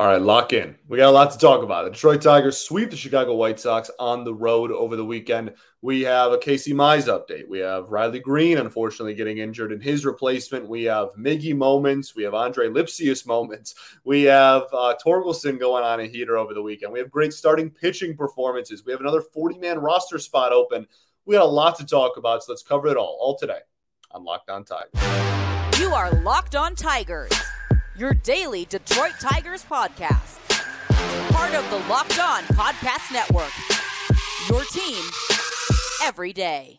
All right, lock in. We got a lot to talk about. The Detroit Tigers sweep the Chicago White Sox on the road over the weekend. We have a Casey Mize update. We have Riley Greene, unfortunately, getting injured in his replacement. We have Miggy moments. We have Andre Lipcius moments. We have uh, going on a heater over the weekend. We have great starting pitching performances. We have another 40 man roster spot open. We got a lot to talk about, so let's cover it all, all today on Locked On Tigers. You are Locked On Tigers your daily Detroit Tigers podcast. Part of the Locked On Podcast Network. Your team every day.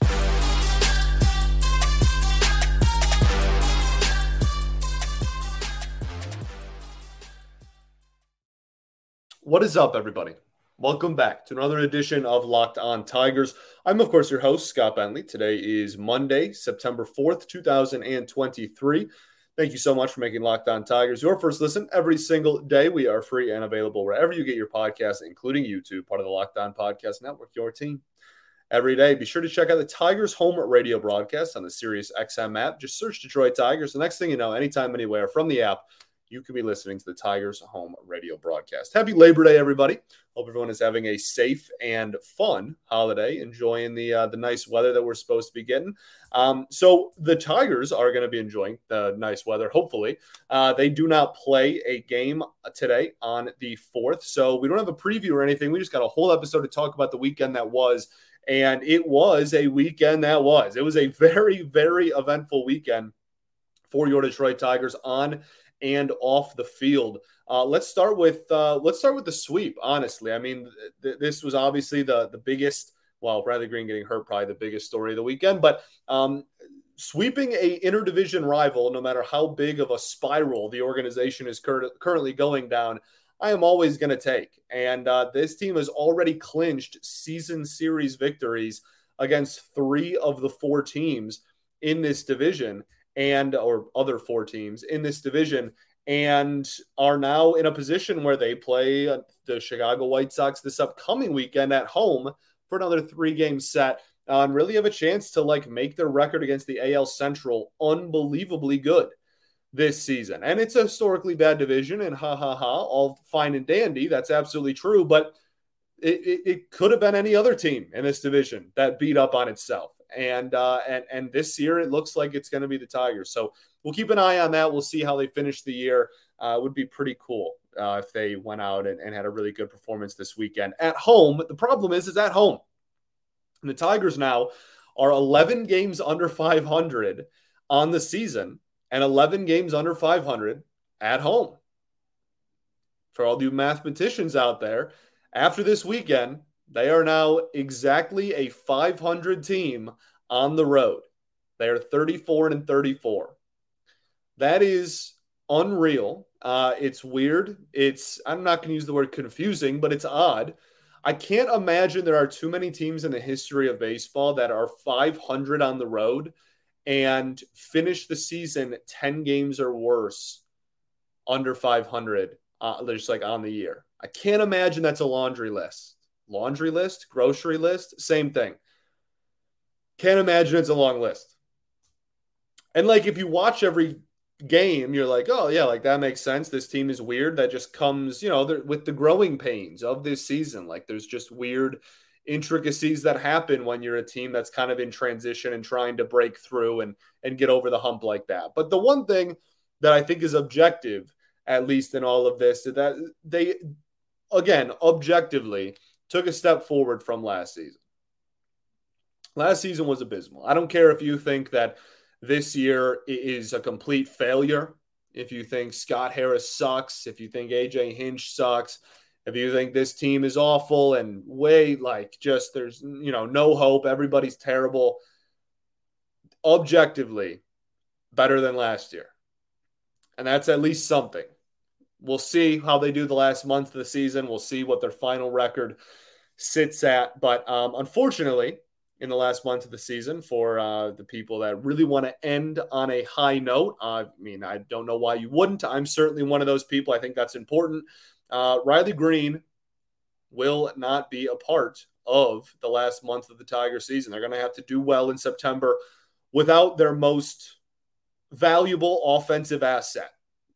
What is up, everybody? Welcome back to another edition of Locked On Tigers. I'm, of course, your host, Scott Bentley. Today is Monday, September 4th, 2023. Thank you so much for making Locked On Tigers your first listen every single day. We are free and available wherever you get your podcasts, including YouTube, part of the Locked On Podcast Network, your team. Every day, be sure to check out the Tigers home radio broadcast on the Sirius XM app. Just search Detroit Tigers. The next thing you know, anytime, anywhere from the app, you can be listening to the Tigers home radio broadcast. Happy Labor Day, everybody. Hope everyone is having a safe and fun holiday, enjoying the uh, the nice weather that we're supposed to be getting. Um, so the Tigers are going to be enjoying the nice weather. Hopefully, uh, they do not play a game today on the fourth, so we don't have a preview or anything. We just got a whole episode to talk about the weekend that was, and it was a weekend that was. It was a very very eventful weekend for your Detroit Tigers on and off the field. Uh, let's start with uh, let's start with the sweep. Honestly, I mean, th- this was obviously the the biggest. Well, Bradley Green getting hurt, probably the biggest story of the weekend. But um, sweeping a interdivision rival, no matter how big of a spiral the organization is cur- currently going down, I am always going to take. And uh, this team has already clinched season series victories against three of the four teams in this division and or other four teams in this division and are now in a position where they play uh, the Chicago White Sox this upcoming weekend at home for another three game set uh, and really have a chance to like make their record against the AL Central unbelievably good this season. And it's a historically bad division and ha ha ha, all fine and dandy. That's absolutely true. But it, it, it could have been any other team in this division that beat up on itself and uh, and and this year it looks like it's going to be the Tigers. So we'll keep an eye on that. We'll see how they finish the year. Uh, would be pretty cool uh, if they went out and, and, had a really good performance this weekend at home. The problem is, is at home. And the Tigers now are 11 games under 500 on the season and 11 games under 500 at home. For all you mathematicians out there, after this weekend, they are now exactly a 500 team on the road. They are 34 and 34. That is unreal. Uh, it's weird. It's, I'm not going to use the word confusing, but it's odd. I can't imagine there are too many teams in the history of baseball that are 500 on the road and finish the season 10 games or worse under 500, uh, just like on the year. I can't imagine that's a laundry list laundry list, grocery list, same thing. Can't imagine it's a long list. And like if you watch every game, you're like, oh yeah, like that makes sense. This team is weird. That just comes, you know, with the growing pains of this season. Like there's just weird intricacies that happen when you're a team that's kind of in transition and trying to break through and and get over the hump like that. But the one thing that I think is objective, at least in all of this, is that they again objectively took a step forward from last season. Last season was abysmal. I don't care if you think that this year is a complete failure, if you think Scott Harris sucks, if you think AJ Hinch sucks, if you think this team is awful and way like just there's you know no hope, everybody's terrible. Objectively, better than last year. And that's at least something. We'll see how they do the last month of the season. We'll see what their final record sits at. But um, unfortunately, in the last month of the season, for uh, the people that really want to end on a high note, I mean, I don't know why you wouldn't. I'm certainly one of those people. I think that's important. Uh, Riley Greene will not be a part of the last month of the Tiger season. They're going to have to do well in September without their most valuable offensive asset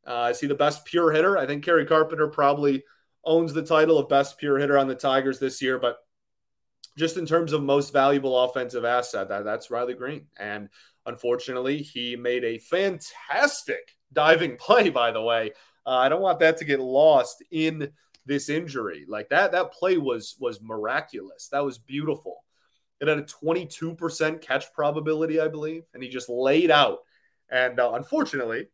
Uh, is he the best pure hitter? I think Kerry Carpenter probably owns the title of best pure hitter on the Tigers this year, but just in terms of most valuable offensive asset, that, that's Riley Greene. And unfortunately, he made a fantastic diving play, by the way. Uh, I don't want that to get lost in this injury. Like that, that play was was miraculous. That was beautiful. It had a 22% catch probability, I believe, and he just laid out. And uh, unfortunately,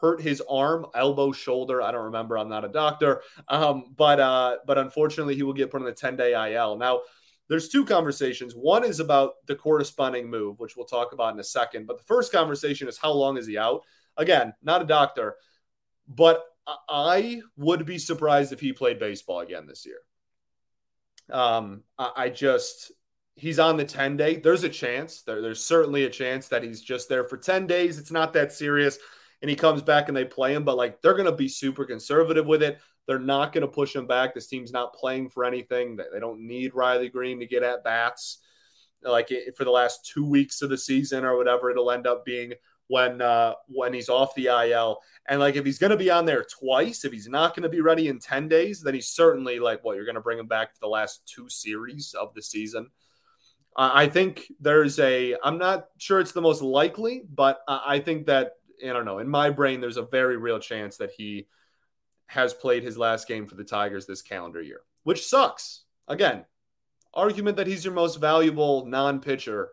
hurt his arm, elbow, shoulder. I don't remember. I'm not a doctor. Um, but uh, but unfortunately, he will get put on the 10 day IL. Now, there's two conversations. One is about the corresponding move, which we'll talk about in a second. But the first conversation is how long is he out? Again, not a doctor, but I would be surprised if he played baseball again this year. Um, I just he's on the 10 day. There's a chance. There, there's certainly a chance that he's just there for 10 days. It's not that serious. And he comes back and they play him, but like they're going to be super conservative with it. They're not going to push him back. This team's not playing for anything. They don't need Riley Greene to get at bats like for the last two weeks of the season or whatever it'll end up being when uh, when he's off the IL. And like if he's going to be on there twice, if he's not going to be ready in 10 days, then he's certainly like what you're going to bring him back for the last two series of the season. I think there's a I'm not sure it's the most likely, but I think that I don't know, in my brain there's a very real chance that he has played his last game for the Tigers this calendar year, which sucks. Again, argument that he's your most valuable non-pitcher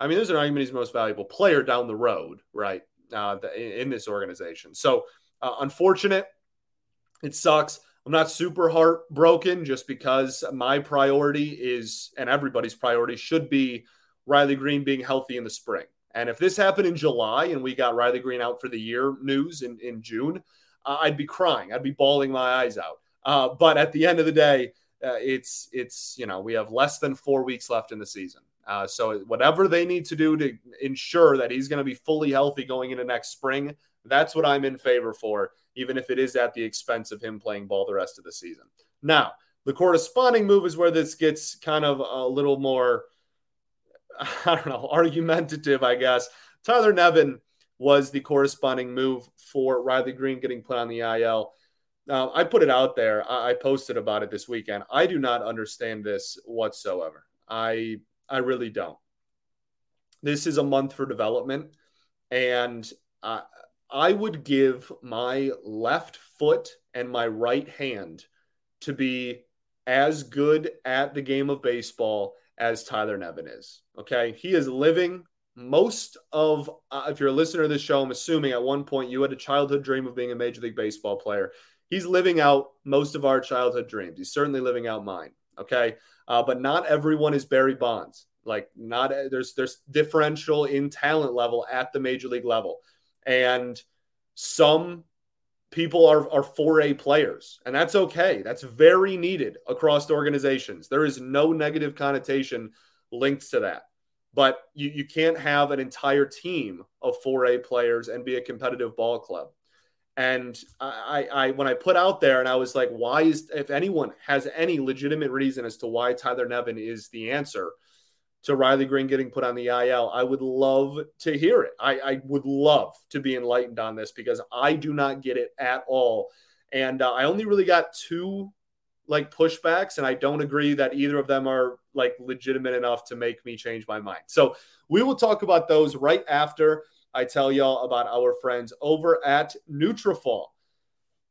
I mean, there's an argument he's most valuable player down the road, right? Uh, the, in this organization. So, uh, unfortunate. It sucks. I'm not super heartbroken just because my priority is, and everybody's priority should be Riley Greene being healthy in the spring. And if this happened in July and we got Riley Greene out for the year news in, in June, uh, I'd be crying. I'd be bawling my eyes out. Uh, but at the end of the day, uh, it's it's you know we have less than four weeks left in the season. Uh, so whatever they need to do to ensure that he's going to be fully healthy going into next spring, that's what I'm in favor for, even if it is at the expense of him playing ball the rest of the season. Now, the corresponding move is where this gets kind of a little more, I don't know, argumentative, I guess. Tyler Nevin was the corresponding move for Riley Greene getting put on the IL. Now, I put it out there. I posted about it this weekend. I do not understand this whatsoever. I I really don't. This is a month for development, and uh, I would give my left foot and my right hand to be as good at the game of baseball as Tyler Nevin is. Okay. He is living most of, uh, if you're a listener to this show, I'm assuming at one point you had a childhood dream of being a Major League Baseball player. He's living out most of our childhood dreams. He's certainly living out mine. Okay. Uh, but not everyone is Barry Bonds. Like not there's there's differential in talent level at the major league level, and some people are are 4A players, and that's okay. That's very needed across organizations. There is no negative connotation linked to that. But you, you can't have an entire team of 4A players and be a competitive ball club. And I, I, when I put out there and I was like, why is, if anyone has any legitimate reason as to why Tyler Nevin is the answer to Riley Greene getting put on the IL, I would love to hear it. I, I would love to be enlightened on this because I do not get it at all. And uh, I only really got two like pushbacks, and I don't agree that either of them are like legitimate enough to make me change my mind. So we will talk about those right after I tell y'all about our friends over at Nutrafol.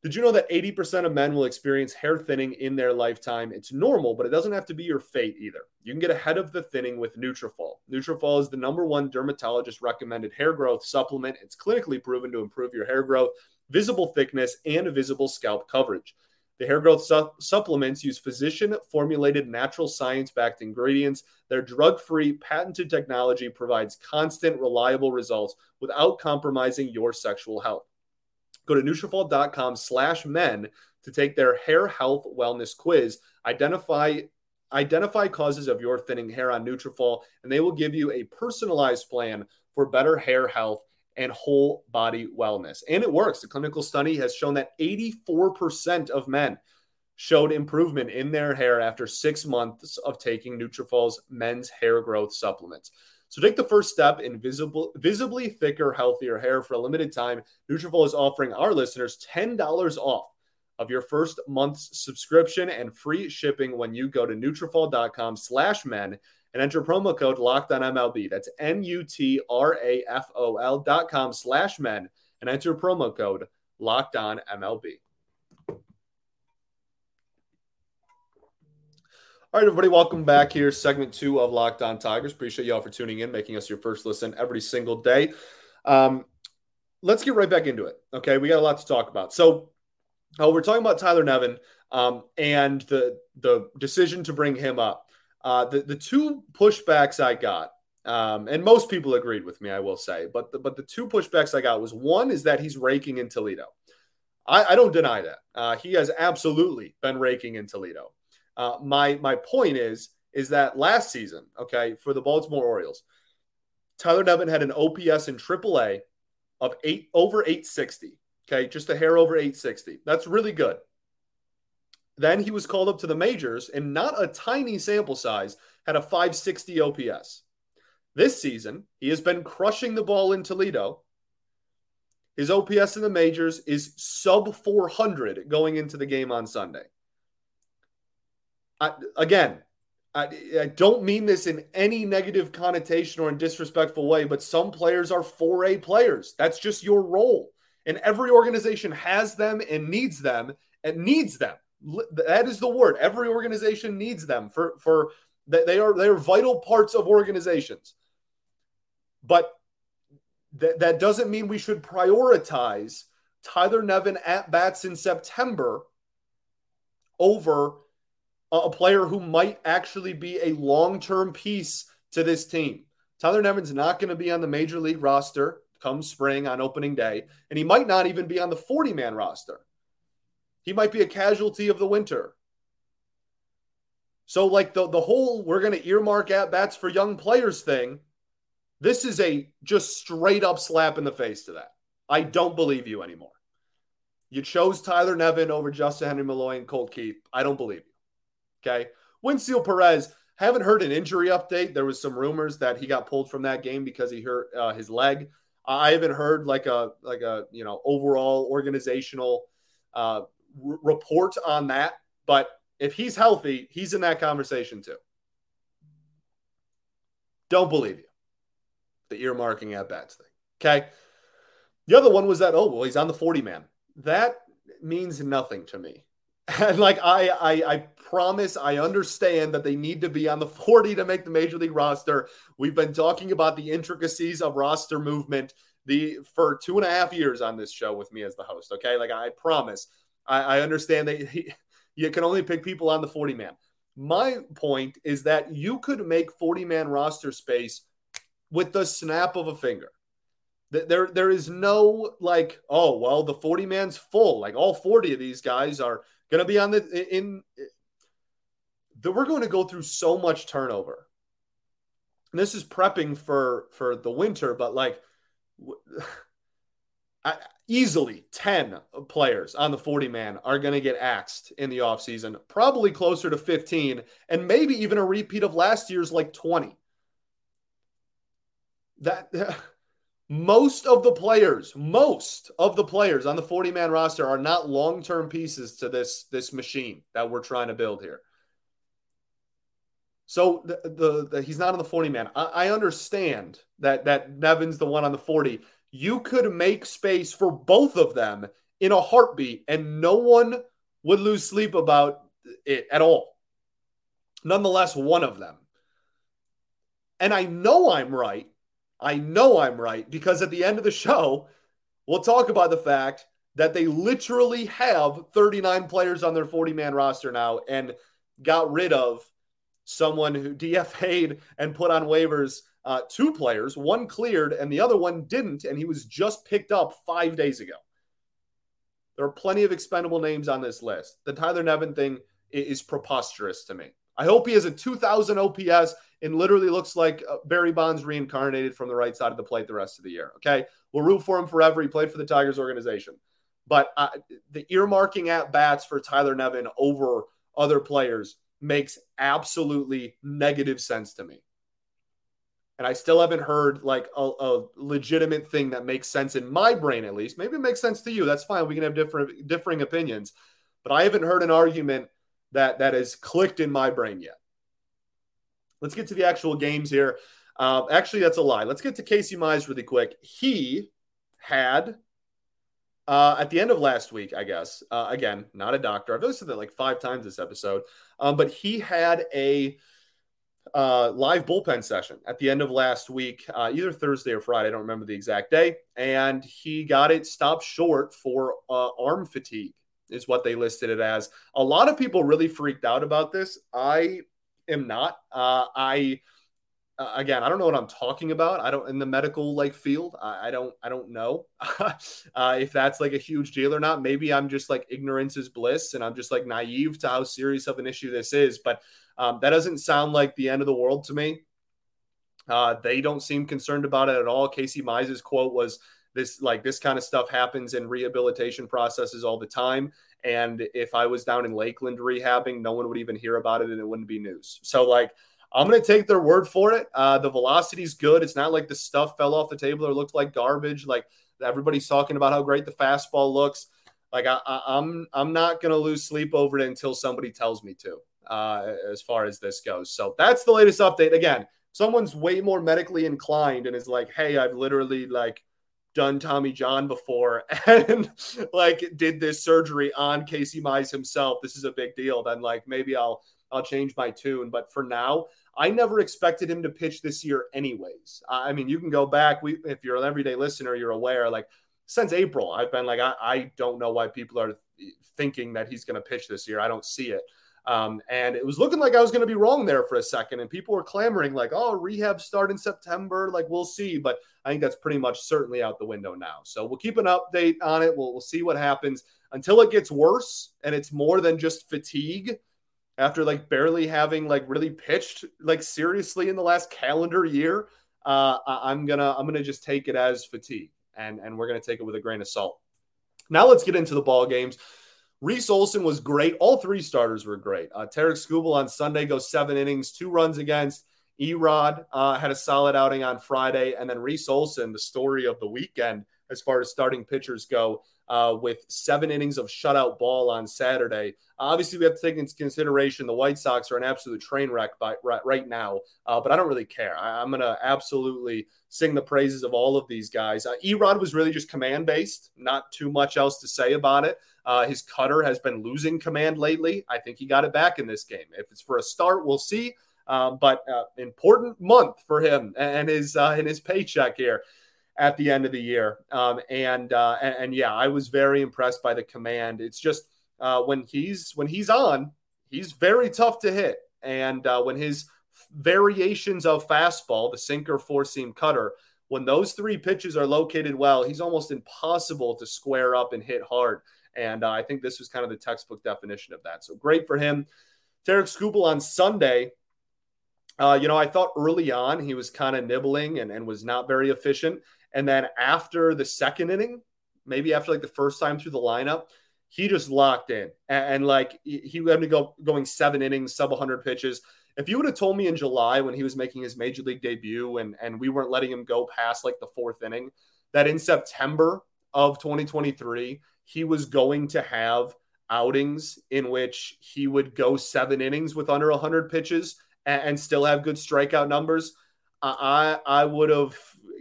Did you know that 80% of men will experience hair thinning in their lifetime? It's normal, but it doesn't have to be your fate either. You can get ahead of the thinning with Nutrafol. Nutrafol is the number one dermatologist recommended hair growth supplement. It's clinically proven to improve your hair growth, visible thickness, and visible scalp coverage. The hair growth su- supplements use physician formulated natural science backed ingredients. Their drug free, patented technology provides constant, reliable results without compromising your sexual health. Go to Nutrafol.com slash men to take their hair health wellness quiz. Identify identify causes of your thinning hair on Nutrafol, and they will give you a personalized plan for better hair health and whole body wellness. And it works. The clinical study has shown that 84% of men showed improvement in their hair after six months of taking Nutrafol's men's hair growth supplements. So take the first step in visible, visibly thicker, healthier hair for a limited time. Nutrafol is offering our listeners $10 off of your first month's subscription and free shipping when you go to Nutrafol.com slash men and enter promo code locked on MLB. That's N-U-T-R-A-F-O-L dot com slash men and enter promo code locked on MLB. All right, everybody, welcome back here. Segment two of Locked On Tigers. Appreciate y'all for tuning in, making us your first listen every single day. Um, let's get right back into it. Okay, we got a lot to talk about. So, uh, we're talking about Tyler Nevin um, and the the decision to bring him up. Uh, the the two pushbacks I got, um, and most people agreed with me, I will say, but the, but the two pushbacks I got was one is that he's raking in Toledo. I, I don't deny that. Uh, he has absolutely been raking in Toledo. Uh, my my point is is that last season, okay, for the Baltimore Orioles, Tyler Nevin had an OPS in AAA of eight over 860. Okay, just a hair over 860. That's really good. Then he was called up to the majors and not a tiny sample size, had a 560 OPS. This season, he has been crushing the ball in Toledo. His OPS in the majors is sub 400 going into the game on Sunday. I, again, I, I, don't mean this in any negative connotation or in disrespectful way, but some players are 4A players. That's just your role. And every organization has them and needs them and needs them. That is the word. Every organization needs them for for they are they are vital parts of organizations. But that that doesn't mean we should prioritize Tyler Nevin at bats in September over a player who might actually be a long term piece to this team. Tyler Nevin's not going to be on the major league roster come spring on opening day, and he might not even be on the 40 man roster. He might be a casualty of the winter. So, like the, the whole we're going to earmark at bats for young players thing, this is a just straight up slap in the face to that. I don't believe you anymore. You chose Tyler Nevin over Justin Henry Malloy and Colt Keith. I don't believe you. Okay. Wenceel Perez, haven't heard an injury update. There was some rumors that he got pulled from that game because he hurt uh, his leg. I haven't heard like a like a you know overall organizational uh, r- report on that. But if he's healthy, he's in that conversation too. Don't believe you. The earmarking at bats thing. Okay. The other one was that oh well he's on the forty man. That means nothing to me. And like I, I, I promise, I understand that they need to be on the 40 to make the major league roster. We've been talking about the intricacies of roster movement the for two and a half years on this show with me as the host. Okay, like I promise, I, I understand that he, you can only pick people on the 40 man. My point is that you could make 40 man roster space with the snap of a finger. There, there is no like, oh well, the 40 man's full. Like all 40 of these guys are going to be on the in that we're going to go through so much turnover. And this is prepping for for the winter, but like easily 10 players on the 40 man are going to get axed in the offseason, probably closer to 15 and maybe even a repeat of last year's like 20. That most of the players, most of the players on the 40 man roster are not long term pieces to this, this machine that we're trying to build here. So the, the, the he's not on the 40 man. I, I understand that that Nevin's the one on the 40. You could make space for both of them in a heartbeat, and no one would lose sleep about it at all. Nonetheless, one of them. And I know I'm right I know I'm right because at the end of the show, we'll talk about the fact that they literally have 39 players on their 40 man roster now and got rid of someone who DFA'd and put on waivers uh, two players. One cleared and the other one didn't, and he was just picked up five days ago. There are plenty of expendable names on this list. The Tyler Nevin thing is preposterous to me. I hope he has a 2000 OPS and literally looks like uh, Barry Bonds reincarnated from the right side of the plate the rest of the year. Okay. We'll root for him forever. He played for the Tigers organization. But uh, the earmarking at bats for Tyler Nevin over other players makes absolutely negative sense to me. And I still haven't heard like a, a, legitimate thing that makes sense in my brain, at least. Maybe it makes sense to you. That's fine. We can have different differing opinions, but I haven't heard an argument that that has clicked in my brain yet. Let's get to the actual games here. Uh, actually, that's a lie. Let's get to Casey Mize really quick. He had uh, at the end of last week, I guess. Uh, again, not a doctor. I've said that like five times this episode, um, but he had a uh, live bullpen session at the end of last week, uh, either Thursday or Friday. I don't remember the exact day. And he got it stopped short for uh, arm fatigue, is what they listed it as. A lot of people really freaked out about this. I am not. Uh, I uh, again, I don't know what I'm talking about. I don't in the medical like field. I, I don't. I don't know uh, if that's like a huge deal or not. Maybe I'm just like ignorance is bliss, and I'm just like naive to how serious of an issue this is. But um, that doesn't sound like the end of the world to me. Uh, they don't seem concerned about it at all. Casey Mize's quote was this like this kind of stuff happens in rehabilitation processes all the time. And if I was down in Lakeland rehabbing, no one would even hear about it and it wouldn't be news. So like I'm going to take their word for it. Uh, the velocity's good. It's not like the stuff fell off the table or looked like garbage. Like everybody's talking about how great the fastball looks. Like I, am I'm, I'm not going to lose sleep over it until somebody tells me to. Uh, as far as this goes, so that's the latest update. Again, someone's way more medically inclined and is like, "Hey, I've literally like done Tommy John before and like did this surgery on Casey Mize himself. This is a big deal." Then like maybe I'll I'll change my tune. But for now, I never expected him to pitch this year, anyways. I mean, you can go back. We, if you're an everyday listener, you're aware. Like since April, I've been like, I, I don't know why people are thinking that he's going to pitch this year. I don't see it. Um, and it was looking like I was going to be wrong there for a second, and people were clamoring like, "Oh, rehab start in September." Like we'll see, but I think that's pretty much certainly out the window now. So we'll keep an update on it. We'll, we'll see what happens until it gets worse, and it's more than just fatigue after like barely having like really pitched like seriously in the last calendar year, uh, I'm gonna I'm gonna just take it as fatigue, and and we're gonna take it with a grain of salt. Now let's get into the ball games. Reese Olson was great. All three starters were great. Uh, Tarik Skubal on Sunday goes seven innings, two runs against. Erod uh, had a solid outing on Friday, and then Reese Olson, the story of the weekend as far as starting pitchers go, uh, with seven innings of shutout ball on Saturday. Obviously, we have to take into consideration the White Sox are an absolute train wreck by, right, right now, uh, but I don't really care. I, am going to absolutely sing the praises of all of these guys. Uh, Erod was really just command based, not too much else to say about it. Uh, his cutter has been losing command lately. I think he got it back in this game. If it's for a start, we'll see. Um, but uh, important month for him and his uh, and his paycheck here at the end of the year. Um, and, uh, and, and yeah, I was very impressed by the command. It's just uh, when he's when he's on, he's very tough to hit. And uh, when his variations of fastball, the sinker, four seam cutter, when those three pitches are located well, he's almost impossible to square up and hit hard. And uh, I think this was kind of the textbook definition of that. So great for him. Tarik Skubal on Sunday. Uh, you know, I thought early on he was kind of nibbling and, and was not very efficient. And then after the second inning, maybe after like the first time through the lineup, he just locked in and, and like he had to go going seven innings, sub 100 pitches. If you would have told me in July when he was making his major league debut and and we weren't letting him go past like the fourth inning, that in September of 2023 he was going to have outings in which he would go seven innings with under 100 pitches and, and still have good strikeout numbers. I I would have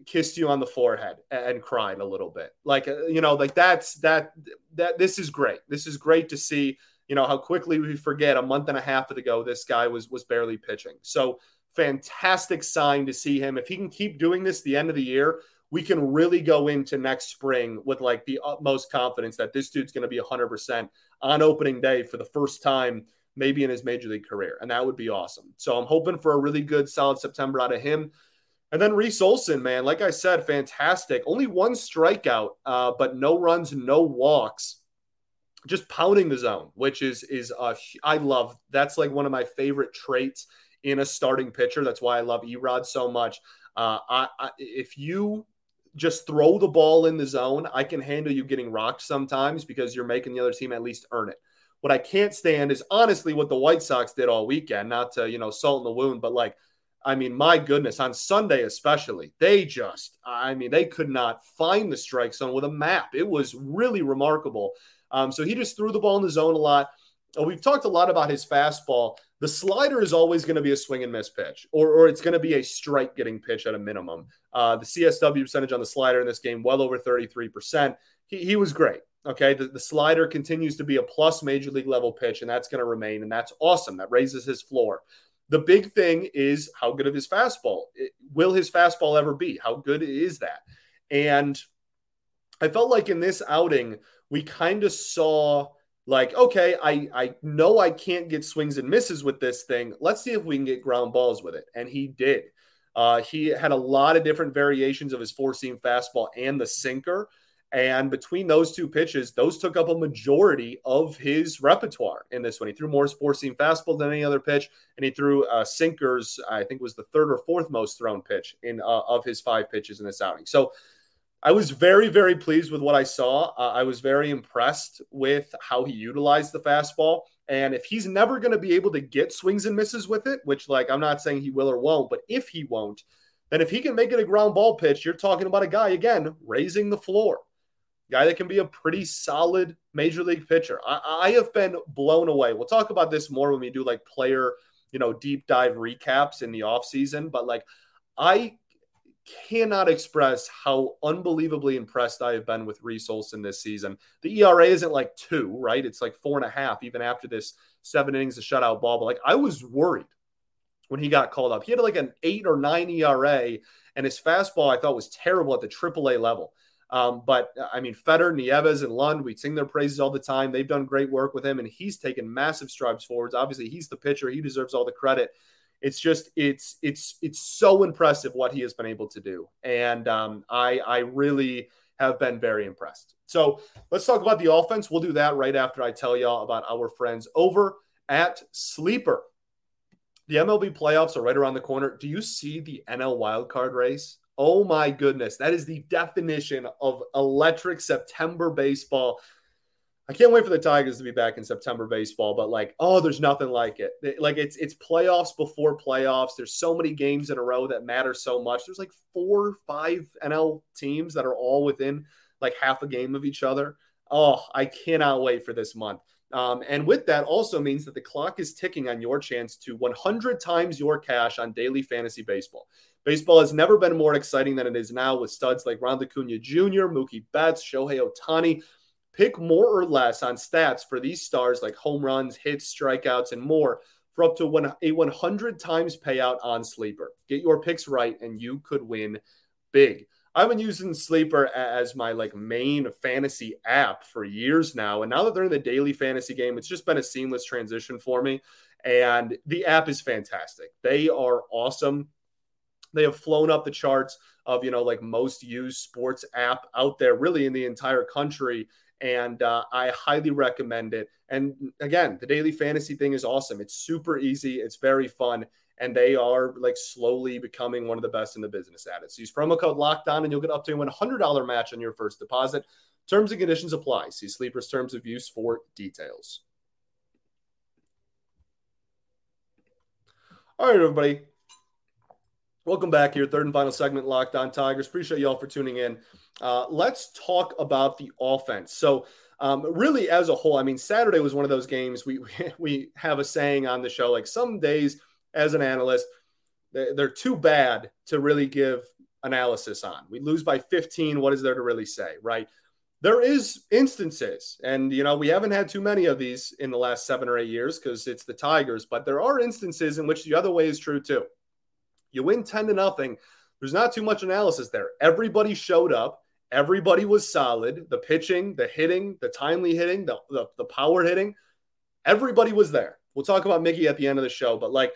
kissed you on the forehead and cried a little bit. Like uh, you know, like that's that that this is great. This is great to see. You know how quickly we forget a month and a half ago this guy was was barely pitching. So fantastic sign to see him. If he can keep doing this the end of the year, we can really go into next spring with like the utmost confidence that this dude's going to be 100% on opening day for the first time maybe in his major league career and that would be awesome. So I'm hoping for a really good solid September out of him. And then Reese Olson, man, like I said, fantastic. Only one strikeout, uh, but no runs, no walks. Just pounding the zone, which is is uh, I love. That's like one of my favorite traits in a starting pitcher. That's why I love Erod so much. Uh, I, I, if you just throw the ball in the zone, I can handle you getting rocked sometimes because you're making the other team at least earn it. What I can't stand is honestly what the White Sox did all weekend. Not to you know salt in the wound, but like I mean, my goodness, on Sunday especially, they just, I mean, they could not find the strike zone with a map. It was really remarkable. Um, so he just threw the ball in the zone a lot. Uh, we've talked a lot about his fastball. The slider is always going to be a swing and miss pitch, or, or it's going to be a strike getting pitch at a minimum. Uh, the CSW percentage on the slider in this game, well over 33%. He, he was great. Okay. The, the slider continues to be a plus major league level pitch, and that's going to remain. And that's awesome. That raises his floor. The big thing is how good of his fastball. Will his fastball ever be? How good is that? And I felt like in this outing, we kind of saw like, okay, I, I know I can't get swings and misses with this thing. Let's see if we can get ground balls with it. And he did. Uh, he had a lot of different variations of his four seam fastball and the sinker. And between those two pitches, those took up a majority of his repertoire in this one. He threw more four seam fastball than any other pitch, and he threw uh, sinkers. I think was the third or fourth most thrown pitch in uh, of his five pitches in this outing. So I was very, very pleased with what I saw. Uh, I was very impressed with how he utilized the fastball. And if he's never going to be able to get swings and misses with it, which, like, I'm not saying he will or won't, but if he won't, then if he can make it a ground ball pitch, you're talking about a guy, again, raising the floor guy that can be a pretty solid major league pitcher. I, I, have been blown away. We'll talk about this more when we do like player, you know, deep dive recaps in the offseason. But like, I cannot express how unbelievably impressed I have been with Reese Olson this season. The ERA isn't like two, right? It's like four and a half, even after this seven innings of shutout ball. But like, I was worried when he got called up. He had like an eight or nine ERA, and his fastball I thought was terrible at the AAA level. Um, but uh, I mean, Fetter, Nieves, and Lund, we sing their praises all the time. They've done great work with him, and he's taken massive strides forwards. Obviously, he's the pitcher; he deserves all the credit. It's just it's it's it's so impressive what he has been able to do, and um, I I really have been very impressed. So let's talk about the offense. We'll do that right after I tell y'all about our friends over at Sleeper. The MLB playoffs are right around the corner. Do you see the NL wildcard race? Oh my goodness. That is the definition of electric September baseball. I can't wait for the Tigers to be back in September baseball, but like, oh, there's nothing like it. Like it's it's playoffs before playoffs. There's so many games in a row that matter so much. There's like four, five NL teams that are all within like half a game of each other. Oh, I cannot wait for this month. Um, and with that also means that the clock is ticking on your chance to 100 times your cash on daily fantasy baseball. Baseball has never been more exciting than it is now with studs like Ronald Acuna Jr., Mookie Betts, Shohei Ohtani. Pick more or less on stats for these stars like home runs, hits, strikeouts, and more for up to one, a 100 times payout on Sleeper. Get your picks right, and you could win big. I've been using Sleeper as my like main fantasy app for years now, and now that they're in the daily fantasy game, it's just been a seamless transition for me. And the app is fantastic. They are awesome. They have flown up the charts of, you know, like most used sports app out there, really in the entire country. And uh, I highly recommend it. And again, the daily fantasy thing is awesome. It's super easy, it's very fun. And they are like slowly becoming one of the best in the business at it. So use promo code locked on and you'll get up to a $100 match on your first deposit. Terms and conditions apply. See Sleeper's terms of use for details. All right, everybody. Welcome back here, third and final segment, Locked On Tigers. Appreciate y'all for tuning in. Uh, let's talk about the offense. So, um, really, as a whole, I mean, Saturday was one of those games we we have a saying on the show like some days as an analyst they're too bad to really give analysis on. We lose by 15. What is there to really say, right? There is instances, and you know we haven't had too many of these in the last seven or eight years because it's the Tigers. But there are instances in which the other way is true too. You win 10 to nothing. There's not too much analysis there. Everybody showed up. Everybody was solid. The pitching, the hitting, the timely hitting, the, the, the power hitting, everybody was there. We'll talk about Miggy at the end of the show, but like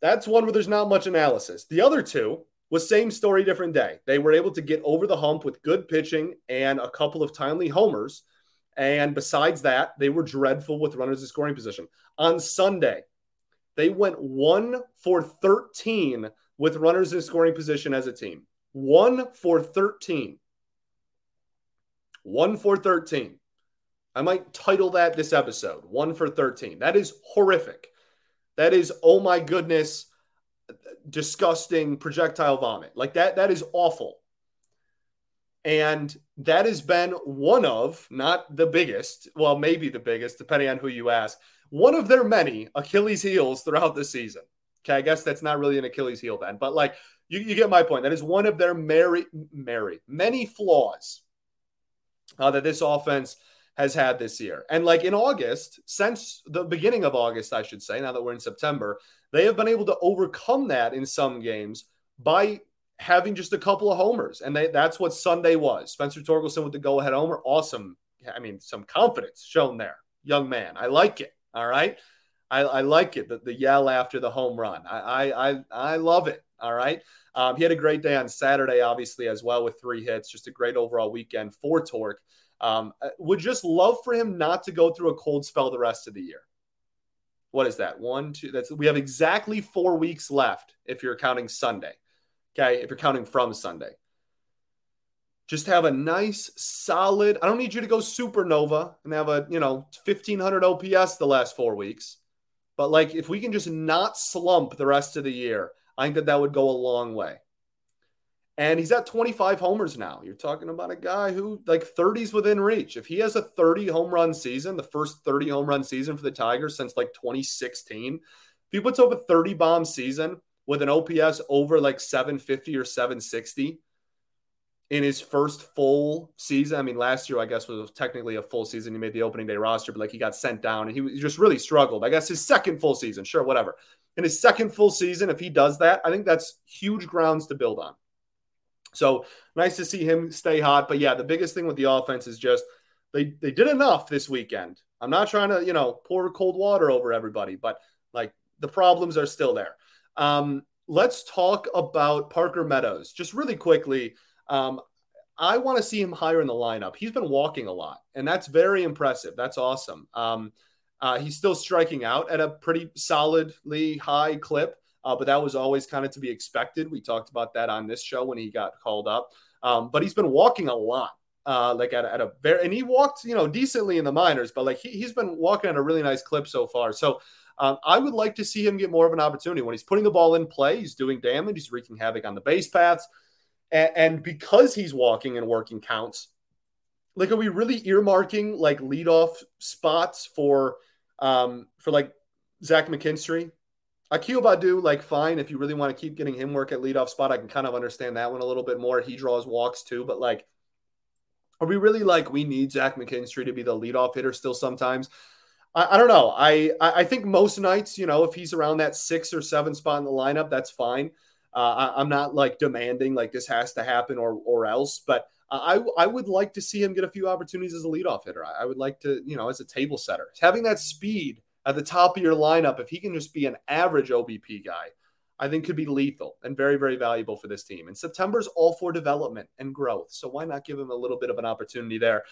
that's one where there's not much analysis. The other two was same story, different day. They were able to get over the hump with good pitching and a couple of timely homers. And besides that, they were dreadful with runners in scoring position. On Sunday, they went one for 13 with runners in scoring position as a team. One for 13. One for 13. I might title that this episode One for 13. That is horrific. That is, oh my goodness. disgusting projectile vomit. Like that, that is awful. And that has been one of, not the biggest, well, maybe the biggest, depending on who you ask, one of their many Achilles heels throughout the season. Okay, I guess that's not really an Achilles heel then, but like you, you get my point. That is one of their merry, merry, many flaws uh, that this offense has had this year. And like in August, since the beginning of August, I should say, now that we're in September, they have been able to overcome that in some games by having just a couple of homers. And they, that's what Sunday was. Spencer Torkelson with the go ahead homer. Awesome. I mean, some confidence shown there. Young man. I like it. All right. I, I like it. The, the yell after the home run. I, I, I love it. All right. Um, he had a great day on Saturday, obviously, as well, with three hits. Just a great overall weekend for Tork. Um, would just love for him not to go through a cold spell the rest of the year. What is that? One, two. That's we have exactly four weeks left if you're counting Sunday. Okay, if you're counting from Sunday. Just have a nice, solid. I don't need you to go supernova and have a you know 1500 OPS the last four weeks, but like if we can just not slump the rest of the year, I think that that would go a long way. And he's at 25 homers now. You're talking about a guy who like 30s within reach. If he has a 30 home run season, the first 30 home run season for the Tigers since like 2016, if he puts up a 30 bomb season with an OPS over like 750 or 760 in his first full season. I mean, last year, I guess, was technically a full season. He made the opening day roster, but like he got sent down and he just really struggled. I guess his second full season, sure, whatever. In his second full season, if he does that, I think that's huge grounds to build on. So nice to see him stay hot. But yeah, the biggest thing with the offense is just they they did enough this weekend. I'm not trying to, you know, pour cold water over everybody, but like the problems are still there. Um, let's talk about Parker Meadows just really quickly. Um, I want to see him higher in the lineup. He's been walking a lot, and that's very impressive. That's awesome. Um, uh, he's still striking out at a pretty solidly high clip, uh, but that was always kind of to be expected. We talked about that on this show when he got called up. Um, but he's been walking a lot, uh, like at, at a very, and he walked, you know, decently in the minors, but like he, he's been walking at a really nice clip so far. So um, I would like to see him get more of an opportunity when he's putting the ball in play. He's doing damage. He's wreaking havoc on the base paths, and, and because he's walking and working counts, like are we really earmarking like leadoff spots for um for like Zach McKinstry? Akil Baddoo, like fine if you really want to keep getting him work at leadoff spot, I can kind of understand that one a little bit more. He draws walks too, but like, are we really like we need Zach McKinstry to be the leadoff hitter still sometimes? I, I don't know. I I think most nights, you know, if he's around that six or seven spot in the lineup, that's fine. Uh, I, am not like demanding like this has to happen or or else, but I I would like to see him get a few opportunities as a leadoff hitter. I, I would like to, you know, as a table setter, having that speed at the top of your lineup, if he can just be an average OBP guy, I think could be lethal and very, very valuable for this team. And September's all for development and growth. So why not give him a little bit of an opportunity there?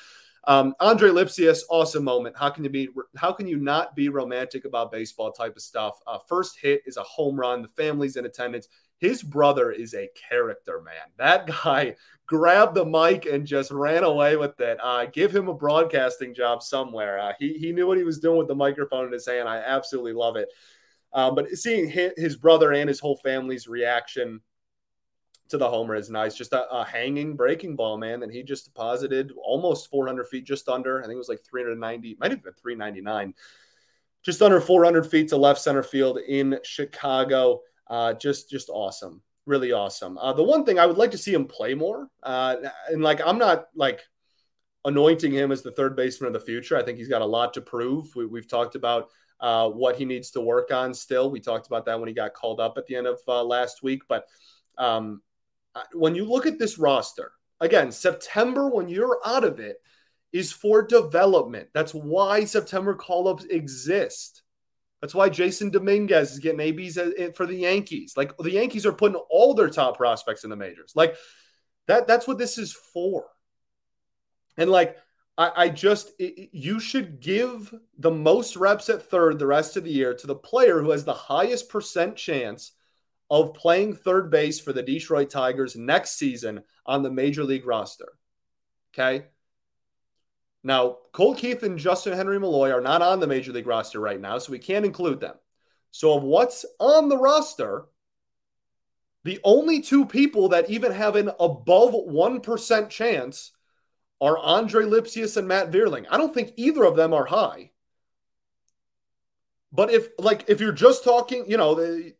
Um, Andre Lipcius, awesome moment. How can you be? How can you not be romantic about baseball type of stuff? Uh, first hit is a home run. The family's in attendance. His brother is a character, man. That guy grabbed the mic and just ran away with it. Uh, give him a broadcasting job somewhere. Uh, he he knew what he was doing with the microphone in his hand. I absolutely love it. Um, but seeing his brother and his whole family's reaction to the homer is nice. Just a, a, hanging breaking ball, man. that he just deposited almost 400 feet, just under. I think it was like 390, might have been 399, just under 400 feet to left center field in Chicago. Uh, just, just awesome. Really awesome. Uh, the one thing I would like to see him play more. Uh, and like, I'm not like anointing him as the third baseman of the future. I think he's got a lot to prove. We, have talked about uh, what he needs to work on still. We talked about that when he got called up at the end of uh, last week. But um, when you look at this roster, again, September, when you're out of it, is for development. That's why September call ups exist. That's why Jasson Dominguez is getting ABs for the Yankees. Like the Yankees are putting all their top prospects in the majors. Like that, that's what this is for. And like, I, I just, it, you should give the most reps at third the rest of the year to the player who has the highest percent chance of playing third base for the Detroit Tigers next season on the major league roster. Okay. Now, Colt Keith and Justin Henry Malloy are not on the major league roster right now, so we can't include them. So, of what's on the roster, The only two people that even have an above 1% chance are Andre Lipcius and Matt Vierling. I don't think either of them are high. But if like if you're just talking, you know, the,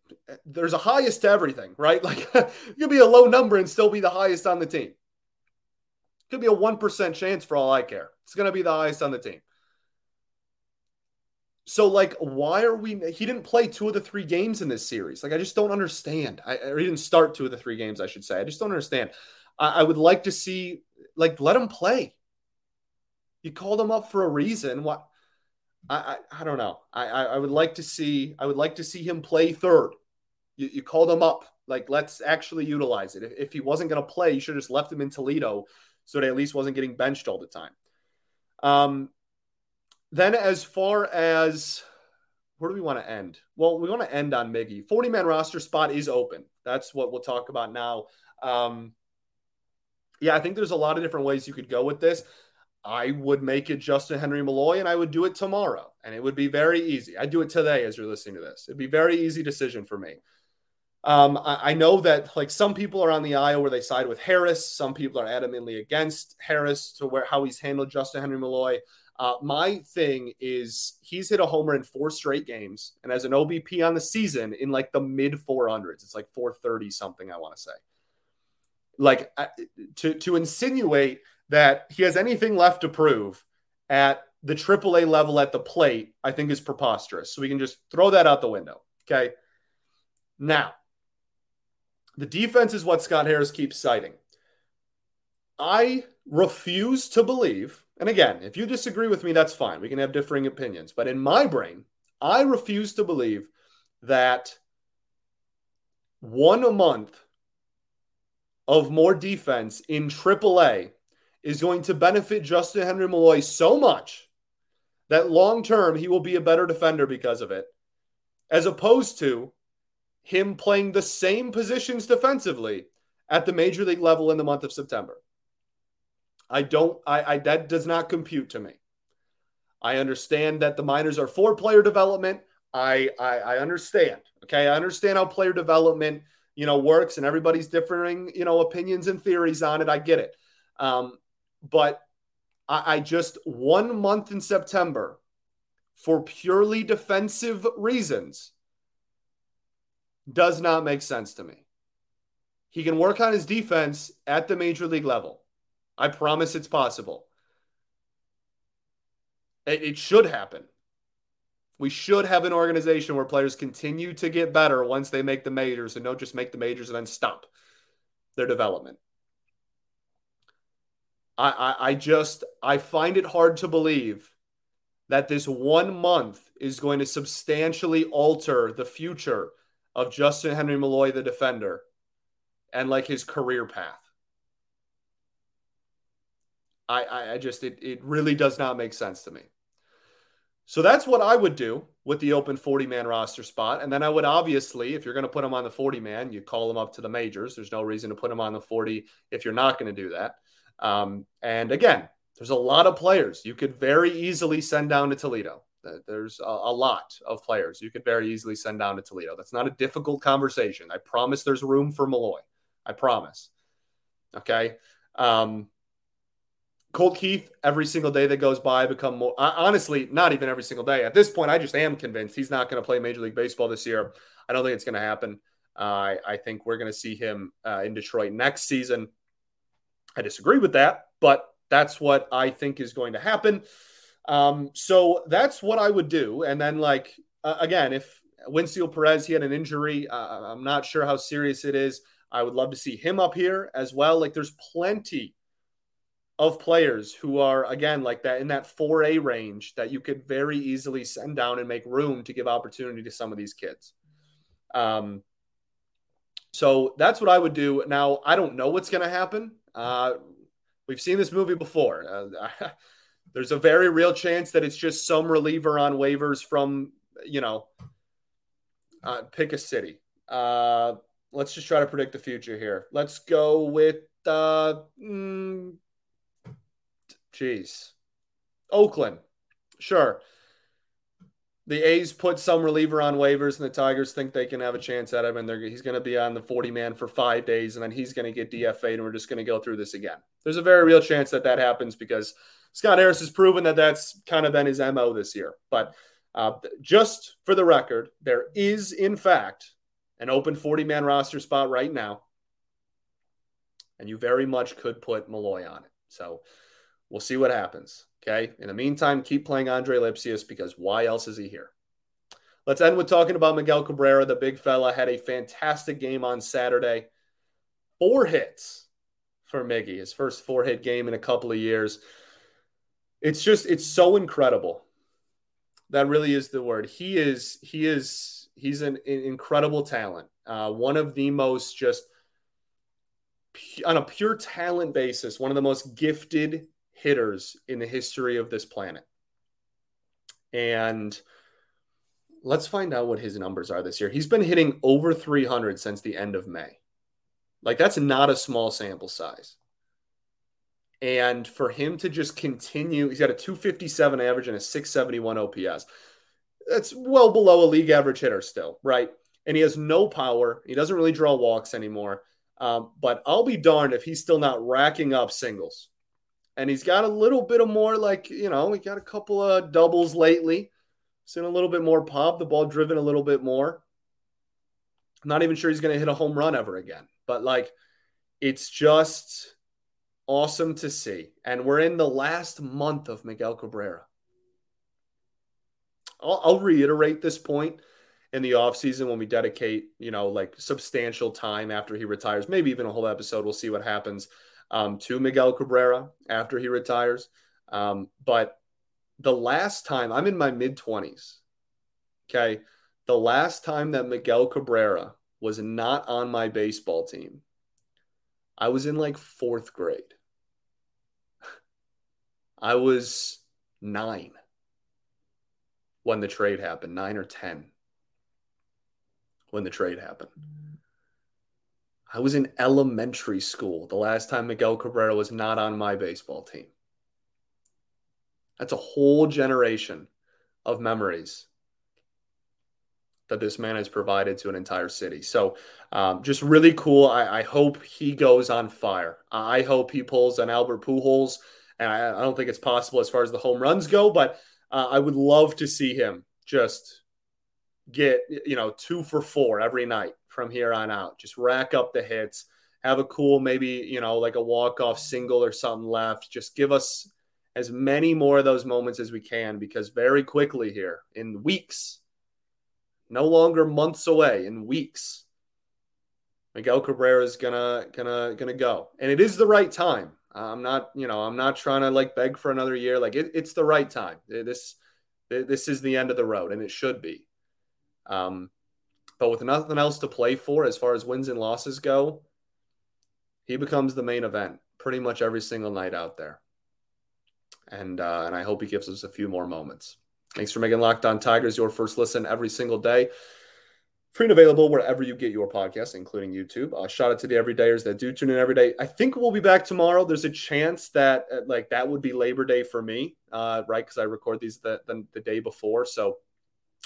there's a highest to everything, right? Like you could be a low number and still be the highest on the team. Could be a 1% chance for all I care. It's going to be the highest on the team. So, like, why are we? He didn't play two of the three games in this series. Like, I just don't understand. I, or he didn't start two of the three games, I should say. I just don't understand. I, I would like to see, like, let him play. You called him up for a reason. What? I, I, I don't know. I, I, I would like to see. I would like to see him play third. You, you called him up. Like, let's actually utilize it. If, if he wasn't going to play, you should have just left him in Toledo so that at least wasn't getting benched all the time. Um, then, as far as where do we want to end? Well, we want to end on Miggy. 40 man roster spot is open. That's what we'll talk about now. Um, yeah, I think there's a lot of different ways you could go with this. I would make it Justyn-Henry Malloy and I would do it tomorrow. And it would be very easy. I'd do it today as you're listening to this. It'd be very easy decision for me. Um, I, I, know that like some people are on the aisle where they side with Harris. Some people are adamantly against Harris to where how he's handled Justyn-Henry Malloy. Uh, my thing is he's hit a homer in four straight games and as an OBP on the season in like the mid 400s. It's like 430 something, I want to say. Like to, to insinuate that he has anything left to prove at the AAA level at the plate, I think is preposterous. So we can just throw that out the window. Okay. Now, the defense is what Scott Harris keeps citing. I refuse to believe, and again, if you disagree with me, that's fine. We can have differing opinions. But in my brain, I refuse to believe that one a month of more defense in AAA is going to benefit Justyn-Henry Malloy so much that long term he will be a better defender because of it, as opposed to him playing the same positions defensively at the major league level in the month of September. I don't, I, I that does not compute to me. I understand that the minors are for player development. I, I, I understand. Okay, I understand how player development, you know, works, and everybody's differing, you know, opinions and theories on it. I get it, um, but I, I just one month in September for purely defensive reasons does not make sense to me. He can work on his defense at the major league level. I promise it's possible. It, it should happen. We should have an organization where players continue to get better once they make the majors and don't just make the majors and then stop their development. I, I, I just I find it hard to believe that this one month is going to substantially alter the future of Justyn-Henry Malloy, the defender, and like his career path. I, I, I just, it, it really does not make sense to me. So that's what I would do with the open 40 man roster spot. And then I would obviously, if you're going to put him on the 40 man, you call him up to the majors. There's no reason to put him on the 40 if you're not going to do that. Um, and again, there's a lot of players you could very easily send down to Toledo. There's a, a, lot of players you could very easily send down to Toledo. That's not a difficult conversation. I promise there's room for Malloy. I promise. Okay. Um, Colt Keith, every single day that goes by, become more honestly, not even every single day. At this point, I just am convinced he's not going to play Major League Baseball this year. I don't think it's going to happen. Uh, I, I, think we're going to see him uh, in Detroit next season. I disagree with that, but that's what I think is going to happen. Um, so that's what I would do. And then, like, uh, again, if Wenceel Perez, he had an injury, uh, I'm not sure how serious it is. I would love to see him up here as well. Like, there's plenty of players who are, again, like that in that 4A range that you could very easily send down and make room to give opportunity to some of these kids. Um, so that's what I would do. Now, I don't know what's going to happen. Uh, we've seen this movie before. There's a very real chance that it's just some reliever on waivers from, you know, uh, pick a city. Uh, let's just try to predict the future here. Let's go with, uh, mm, geez, Oakland. Sure. the A's put some reliever on waivers, and the Tigers think they can have a chance at him, and he's going to be on the 40 man for five days, and then he's going to get DFA'd, and we're just going to go through this again. There's a very real chance that that happens because Scott Harris has proven that that's kind of been his MO this year. But uh, just for the record, there is, in fact, an open 40 man roster spot right now, and you very much could put Malloy on it. So we'll see what happens. Okay. In the meantime, keep playing Andre Lipcius because why else is he here? Let's end with talking about Miguel Cabrera. The big fella had a fantastic game on Saturday. Four hits for Miggy, his first four hit game in a couple of years. It's just, it's so incredible. That really is the word. He is, he is, he's an, an incredible talent. Uh, one of the most just, on a pure talent basis, one of the most gifted hitters in the history of this planet. And let's find out what his numbers are this year. He's been hitting over 300 since the end of May. Like, that's not a small sample size. And for him to just continue, he's got a 257 average and a 671 OPS. That's well below a league average hitter still, right? And he has no power. He doesn't really draw walks anymore. Um, but I'll be darned if he's still not racking up singles and he's got a little bit of more like you know he got a couple of doubles lately seen a little bit more pop the ball driven a little bit more not even sure he's going to hit a home run ever again but like it's just awesome to see. And we're in the last month of miguel cabrera. I'll, I'll reiterate this point in the offseason when we dedicate you know like substantial time after he retires. Maybe even a whole episode. We'll see what happens um, to Miguel Cabrera after he retires. Um, but the last time I'm in my mid 20s, okay, the last time that Miguel Cabrera was not on my baseball team, I was in like fourth grade. I was nine when the trade happened, nine or 10 when the trade happened. I was in elementary school the last time Miguel Cabrera was not on my baseball team. That's a whole generation of memories that this man has provided to an entire city. So, um, just really cool. I, I, hope he goes on fire. I hope he pulls an Albert Pujols. And I, I don't think it's possible as far as the home runs go, but uh, I would love to see him just get you know two for four every night from here on out. Just rack up the hits. Have a cool, maybe, you know, like a walk off single or something left. Just give us as many more of those moments as we can because very quickly here in weeks, no longer months away, in weeks, Miguel Cabrera is gonna gonna gonna go, and it is the right time. I'm not, you know, I'm not trying to like beg for another year. Like it, it's the right time. This this is the end of the road, and it should be. Um, but with nothing else to play for as far as wins and losses go, he becomes the main event pretty much every single night out there. And uh, and I hope he gives us a few more moments. Thanks for making Locked On Tigers your first listen every single day. Free and available wherever you get your podcast, including YouTube. Uh, shout out to the everydayers that do tune in every day. I think we'll be back tomorrow. There's a chance that uh, like that would be Labor Day for me, uh, right? Because I record these the, the, the day before, so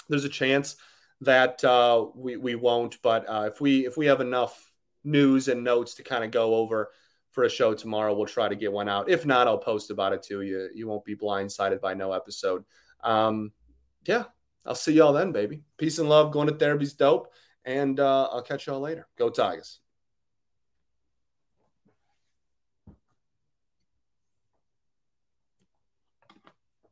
there's a chance that uh, we we won't. But uh, if we if we have enough news and notes to kind of go over for a show tomorrow, we'll try to get one out. If not, I'll post about it too. You you won't be blindsided by no episode. Um, yeah, I'll see y'all then, baby. Peace and love. Going to therapy's dope, and uh, I'll catch y'all later. Go Tigers.